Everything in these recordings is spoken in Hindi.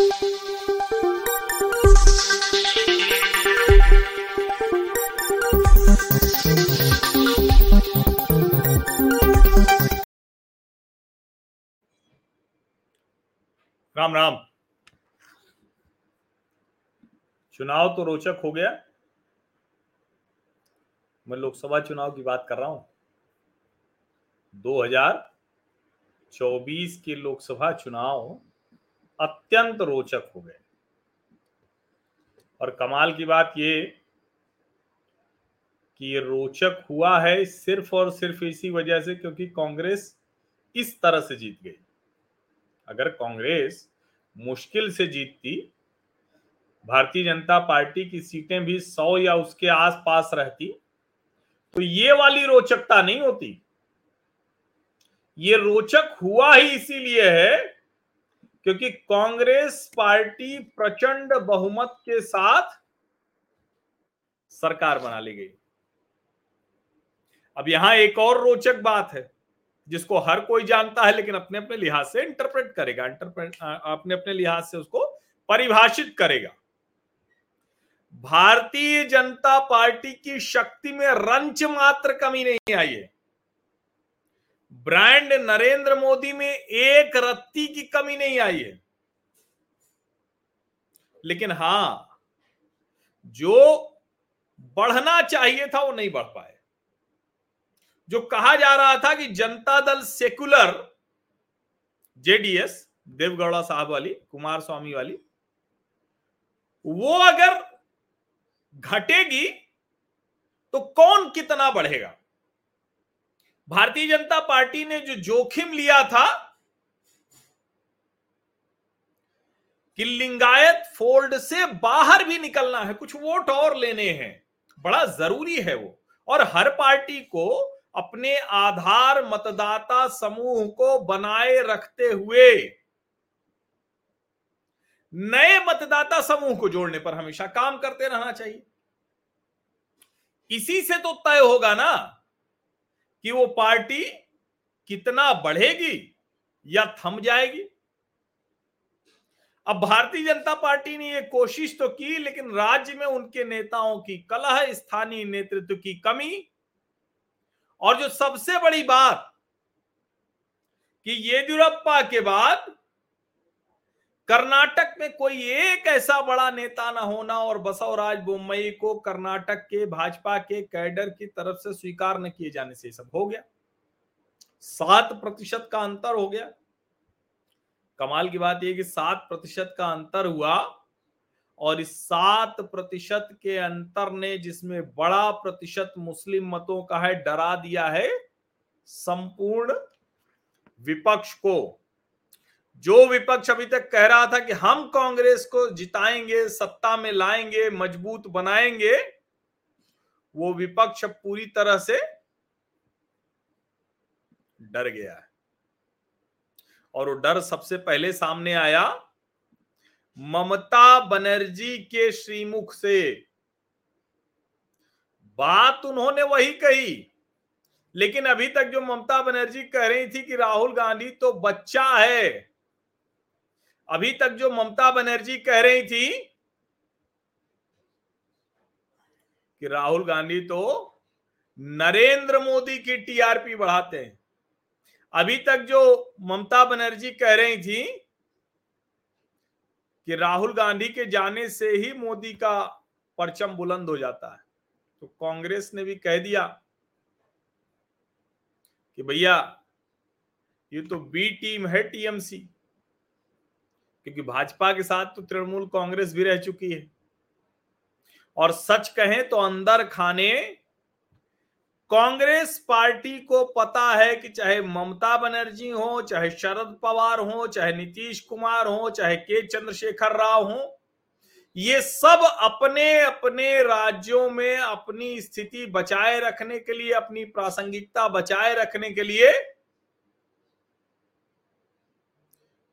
राम राम। चुनाव तो रोचक हो गया। मैं लोकसभा चुनाव की बात कर रहा हूँ। 2024 के लोकसभा चुनाव अत्यंत रोचक हो गए। और कमाल की बात ये कि ये रोचक हुआ है सिर्फ़ और सिर्फ़ इसी वजह से क्योंकि कांग्रेस इस तरह से जीत गई। अगर कांग्रेस मुश्किल से जीतती, भारतीय जनता पार्टी की सीटें भी सौ या उसके आसपास रहती तो ये वाली रोचकता नहीं होती। ये रोचक हुआ ही इसीलिए है क्योंकि कांग्रेस पार्टी प्रचंड बहुमत के साथ सरकार बना ली गई। अब यहाँ एक और रोचक बात है, जिसको हर कोई जानता है, लेकिन अपने अपने लिहाज से इंटरप्रेट करेगा इंटरप्रेट अपने अपने लिहाज से उसको परिभाषित करेगा। भारतीय जनता पार्टी की शक्ति में रंच मात्र कमी नहीं आई है। ब्रांड नरेंद्र मोदी में एक रत्ती की कमी नहीं आई है। लेकिन हाँ, जो बढ़ना चाहिए था वो नहीं बढ़ पाए। जो कहा जा रहा था कि जनता दल सेकुलर जेडीएस, देवगौड़ा साहब वाली, कुमार स्वामी वाली, वो अगर घटेगी तो कौन कितना बढ़ेगा? भारतीय जनता पार्टी ने जो जोखिम लिया था कि लिंगायत फोल्ड से बाहर भी निकलना है, कुछ वोट और लेने हैं, बड़ा ज़रूरी है वो। और हर पार्टी को अपने आधार मतदाता समूह को बनाए रखते हुए नए मतदाता समूह को जोड़ने पर हमेशा काम करते रहना चाहिए। इसी से तो तय होगा ना कि वो पार्टी कितना बढ़ेगी या थम जाएगी? अब भारतीय जनता पार्टी ने ये कोशिश तो की, लेकिन राज्य में उनके नेताओं की कलह, स्थानीय नेतृत्व की कमी। और जो सबसे बड़ी बात कि येदियुरप्पा के बाद कर्नाटक में कोई एक ऐसा बड़ा नेता ना होना और बसवराज बोम्मई को कर्नाटक के भाजपा के कैडर की तरफ़ से स्वीकार न किए जाने से सब हो गया। सात प्रतिशत का अंतर हो गया। कमाल की बात यह कि सात प्रतिशत का अंतर हुआ, और इस सात प्रतिशत के अंतर ने जिसमें बड़ा प्रतिशत मुस्लिम मतों का है, डरा दिया है, संपूर्ण विपक्ष को। जो विपक्ष अभी तक कह रहा था कि हम कांग्रेस को जिताएँगे, सत्ता में लाएँगे, मज़बूत बनाएँगे, वो विपक्ष पूरी तरह से डर गया है। और वो डर सबसे पहले सामने आया ममता बनर्जी के श्रीमुख से। बात उन्होंने वही कही, लेकिन अभी तक जो ममता बनर्जी कह रही थी कि राहुल गांधी तो बच्चा है अभी तक जो ममता बनर्जी कह रही थी कि राहुल गांधी तो नरेंद्र मोदी की टीआरपी बढ़ाते हैं। अभी तक जो ममता बनर्जी कह रही थी कि राहुल गांधी के जाने से ही मोदी का परचम बुलंद हो जाता है। तो कांग्रेस ने भी कह दिया कि भैया, ये तो बी टीम है टीएमसी। क्योंकि भाजपा के साथ तो तृणमूल कांग्रेस भी रह चुकी है। और सच कहें तो अंदर खाने कांग्रेस पार्टी को पता है कि चाहे ममता बनर्जी हो, चाहे शरद पवार हो, चाहे नीतीश कुमार हो, चाहे के चंद्रशेखर राव हो, ये सब अपने अपने राज्यों में अपनी स्थिति बचाए रखने के लिए, अपनी प्रासंगिकता बचाए रखने के लिए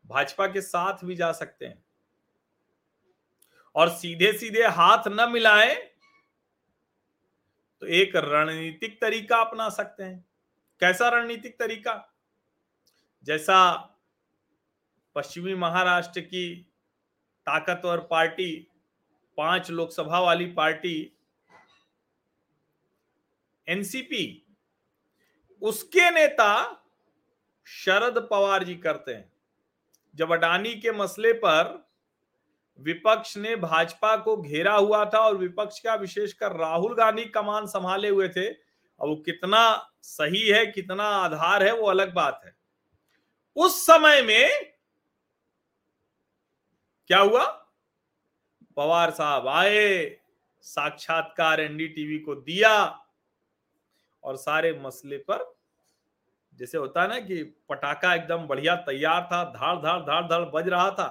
भाजपा के साथ भी जा सकते हैं। और सीधे सीधे हाथ न मिलाए तो एक रणनीतिक तरीका अपना सकते हैं। कैसा रणनीतिक तरीका? जैसा पश्चिमी महाराष्ट्र की ताकतवर पार्टी, पाँच लोकसभा वाली पार्टी, एनसीपी, उसके नेता शरद पवार जी करते हैं। जब अडानी के मसले पर विपक्ष ने भाजपा को घेरा हुआ था और विपक्ष का विशेषकर राहुल गांधी कमान संभाले हुए थे, अब वो कितना सही है, कितना आधार है, वो अलग बात है। उस समय में क्या हुआ? पवार साहब आए, साक्षात्कार एनडीटीवी को दिया और सारे मसले पर जैसे होता है ना कि पटाखा एकदम बढ़िया तैयार था धाड़ धाड़ धाड़ धाड़ बज रहा था,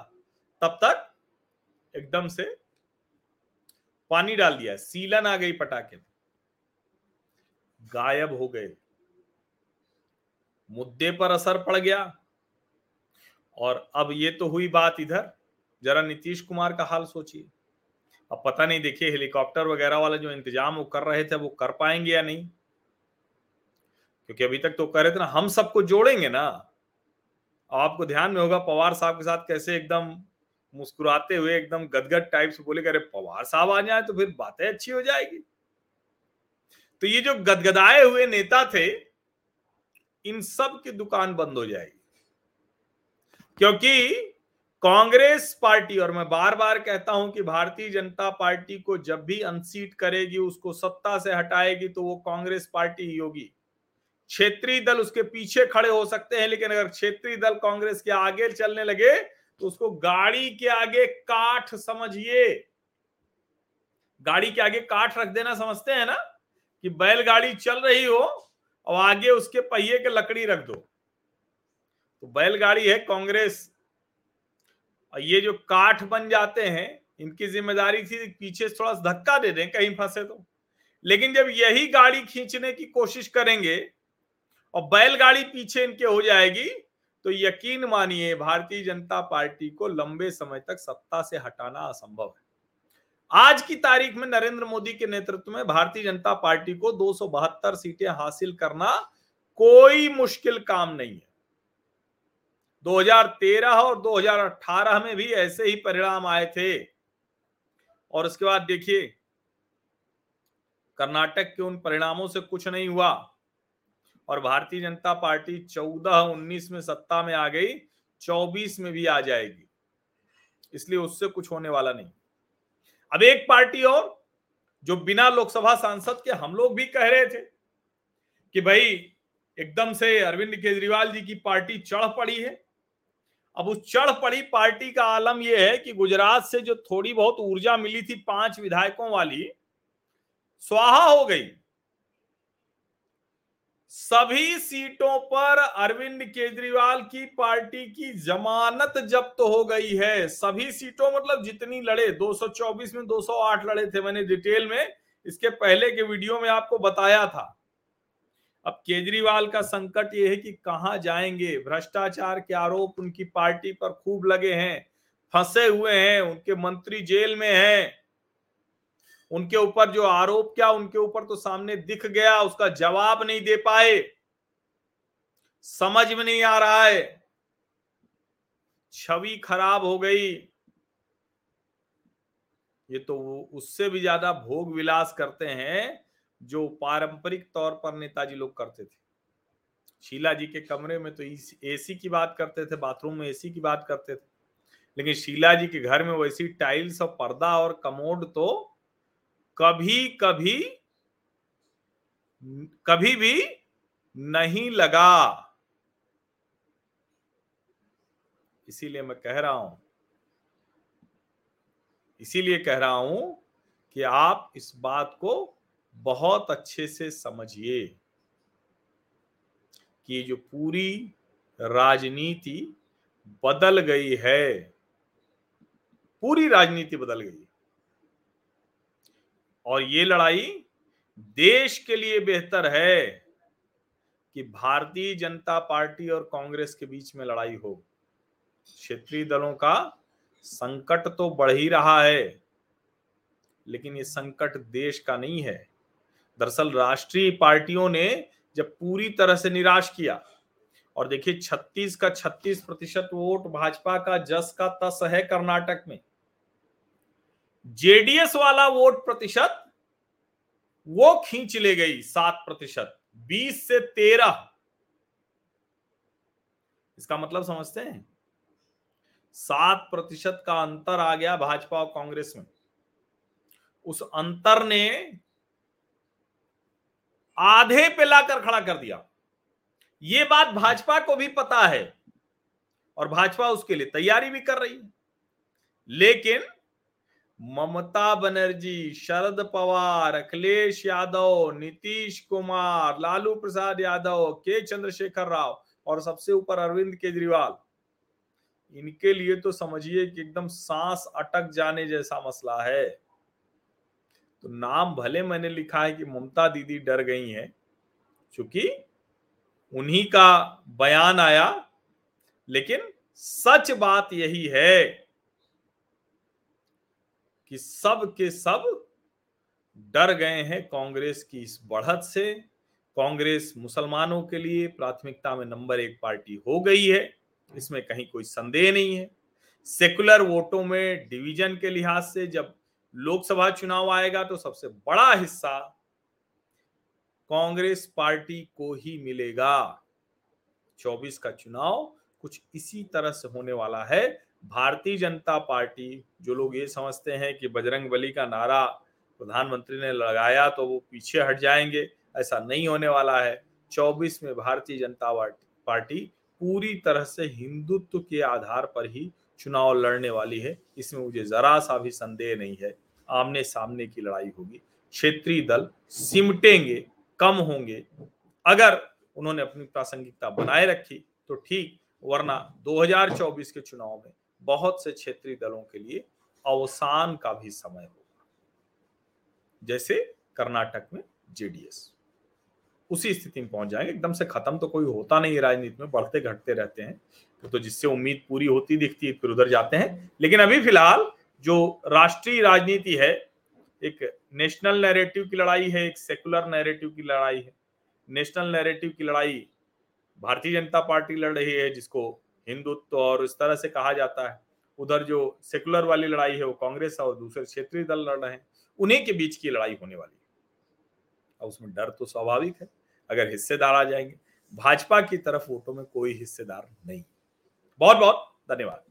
तब तक एकदम से पानी डाल दिया, सीलन आ गई पटाखे में। गायब हो गए। मुद्दे पर असर पड़ गया। और अब ये तो हुई बात इधर। जरा नीतीश कुमार का हाल सोचिए। अब पता नहीं, देखिए, हेलीकॉप्टर वगैरह वाला जो इंतज़ाम वो कर रहे थे, वो कर पाएँगे या नहीं? क्योंकि अभी तक तो कह रहे थे ना, हम सबको जोड़ेंगे ना। आपको ध्यान में होगा, पवार साहब के साथ कैसे एकदम मुस्कुराते हुए, एकदम गदगद टाइप से बोले अरे, पवार साहब आ जाए तो फिर बातें अच्छी हो जाएगी। तो ये जो गदगदाए हुए नेता थे, इन सब की दुकान बंद हो जाएगी। क्योंकि कांग्रेस पार्टी, और मैं बार बार कहता हूँ कि भारतीय जनता पार्टी को जब भी अनसीट करेगी, उसको सत्ता से हटाएगी तो वो कांग्रेस पार्टी ही होगी। क्षेत्रीय दल उसके पीछे खड़े हो सकते हैं, लेकिन अगर क्षेत्रीय दल कांग्रेस के आगे चलने लगे तो उसको गाड़ी के आगे काठ समझिए। गाड़ी के आगे काठ रख देना समझते हैं ना? कि बैलगाड़ी चल रही हो और आगे उसके पहिए के लकड़ी रख दो। तो बैलगाड़ी है कांग्रेस। और ये जो काठ बन जाते हैं, इनकी ज़िम्मेदारी थी पीछे थोड़ा धक्का दे दें, कहीं फंसे तो। लेकिन जब यही गाड़ी खींचने की कोशिश करेंगे और बैलगाड़ी पीछे इनके हो जाएगी तो यकीन मानिए, भारतीय जनता पार्टी को लंबे समय तक सत्ता से हटाना असंभव है। आज की तारीख में नरेंद्र मोदी के नेतृत्व में भारतीय जनता पार्टी को दो सौ बहत्तर सीटें हासिल करना कोई मुश्किल काम नहीं है। 2013 और 2018 में भी ऐसे ही परिणाम आए थे। और उसके बाद देखिए, कर्नाटक के उन परिणामों से कुछ नहीं हुआ। और भारतीय जनता पार्टी 14 19 में सत्ता में आ गई 24 में भी आ जाएगी। इसलिए उससे कुछ होने वाला नहीं। अब एक पार्टी और, जो बिना लोकसभा सांसद के हम लोग भी कह रहे थे कि भाई, एकदम से अरविंद केजरीवाल जी की पार्टी चढ़ पड़ी है। अब उस चढ़ पड़ी पार्टी का आलम यह है कि गुजरात से जो थोड़ी बहुत ऊर्जा मिली थी पाँच विधायकों वाली, स्वाहा हो गई। सभी सीटों पर अरविंद केजरीवाल की पार्टी की जमानत जब्त हो गई है। सभी सीटों मतलब जितनी लड़े 224 में 208 लड़े थे मैंने डिटेल में। इसके पहले के वीडियो में आपको बताया था। अब केजरीवाल का संकट ये है कि कहाँ जाएँगे? भ्रष्टाचार के आरोप उनकी पार्टी पर खूब लगे हैं, फंसे हुए हैं, उनके मंत्री जेल में हैं। उनके ऊपर जो आरोप क्या, उनके ऊपर तो सामने दिख गया, उसका जवाब नहीं दे पाए। समझ में नहीं आ रहा है। छवि खराब हो गई। ये तो उससे भी ज़्यादा भोग विलास करते हैं, जो पारंपरिक तौर पर नेताजी लोग करते थे। शीला जी के कमरे में तो एसी की बात करते थे, बाथरूम में एसी की बात करते थे। लेकिन शीला जी के घर में वैसी टाइल्स और पर्दा और कमोड तो कभी कभी कभी भी नहीं लगा। इसीलिए मैं कह रहा हूँ, इसीलिए कह रहा हूँ कि आप इस बात को बहुत अच्छे से समझिए कि जो पूरी राजनीति बदल गई है, पूरी राजनीति बदल गई और ये लड़ाई देश के लिए बेहतर है कि भारतीय जनता पार्टी और कांग्रेस के बीच में लड़ाई हो। क्षेत्रीय दलों का संकट तो बढ़ ही रहा है, लेकिन ये संकट देश का नहीं है। दरअसल राष्ट्रीय पार्टियों ने जब पूरी तरह से निराश किया, और देखिए 36 का 36 प्रतिशत वोट भाजपा का, जस का, तस है कर्नाटक में। जेडीएस वाला वोट प्रतिशत वो खींच ले गई सात प्रतिशत, बीस से तेरह। इसका मतलब समझते हैं? सात प्रतिशत का अंतर आ गया भाजपा और कांग्रेस में। उस अंतर ने आधे पे लाकर खड़ा कर दिया। ये बात भाजपा को भी पता है और भाजपा उसके लिए तैयारी भी कर रही है। लेकिन ममता बनर्जी, शरद पवार, अखिलेश यादव, नीतीश कुमार, लालू प्रसाद यादव, के चंद्रशेखर राव और सबसे ऊपर अरविंद केजरीवाल। इनके लिए तो समझिए कि एकदम सांस अटक जाने जैसा मसला है। तो नाम भले मैंने लिखा है कि ममता दीदी डर गई हैं क्योंकि उन्हीं का बयान आया, लेकिन सच बात यही है कि सब के सब डर गए हैं कांग्रेस की इस बढ़त से। कांग्रेस मुसलमानों के लिए प्राथमिकता में नंबर एक पार्टी हो गई है, इसमें कहीं कोई संदेह नहीं है। सेकुलर वोटों में डिवीज़न के लिहाज से जब लोकसभा चुनाव आएगा तो सबसे बड़ा हिस्सा कांग्रेस पार्टी को ही मिलेगा। 24 का चुनाव कुछ इसी तरह से होने वाला है। भारतीय जनता पार्टी, जो लोग ये समझते हैं कि बजरंग बली का नारा प्रधानमंत्री ने लगाया तो वो पीछे हट जाएँगे। ऐसा नहीं होने वाला है। 24 में भारतीय जनता पार्टी पूरी तरह से हिंदुत्व के आधार पर ही चुनाव लड़ने वाली है। इसमें मुझे जरा सा भी संदेह नहीं है। आमने सामने की लड़ाई होगी। क्षेत्रीय दल सिमटेंगे, कम होंगे। अगर उन्होंने अपनी प्रासंगिकता बनाए रखी तो ठीक, वरना 2024 के चुनाव में बहुत से क्षेत्रीय दलों के लिए अवसान का भी समय होगा। जैसे कर्नाटक में जेडीएस उसी स्थिति में पहुँच जाएँगे। एकदम से खत्म तो कोई होता नहीं राजनीति में बढ़ते घटते रहते हैं। तो, जिससे उम्मीद पूरी होती दिखती है फिर उधर जाते हैं। लेकिन अभी फ़िलहाल जो राष्ट्रीय राजनीति है एक नेशनल नैरेटिव की लड़ाई है एक सेकुलर नैरेटिव की लड़ाई है। नेशनल नैरेटिव की लड़ाई भारतीय जनता पार्टी लड़ रही है जिसको हिंदुत्व और इस तरह से कहा जाता है। उधर जो सेकुलर वाली लड़ाई है वो कांग्रेस और दूसरे क्षेत्रीय दल लड़ रहे हैं, उन्हीं के बीच की लड़ाई होने वाली है। अब उसमें डर तो स्वाभाविक है, अगर हिस्सेदार आ जाएँगे, भाजपा की तरफ़ वोटों में कोई हिस्सेदार नहीं। बहुत बहुत धन्यवाद।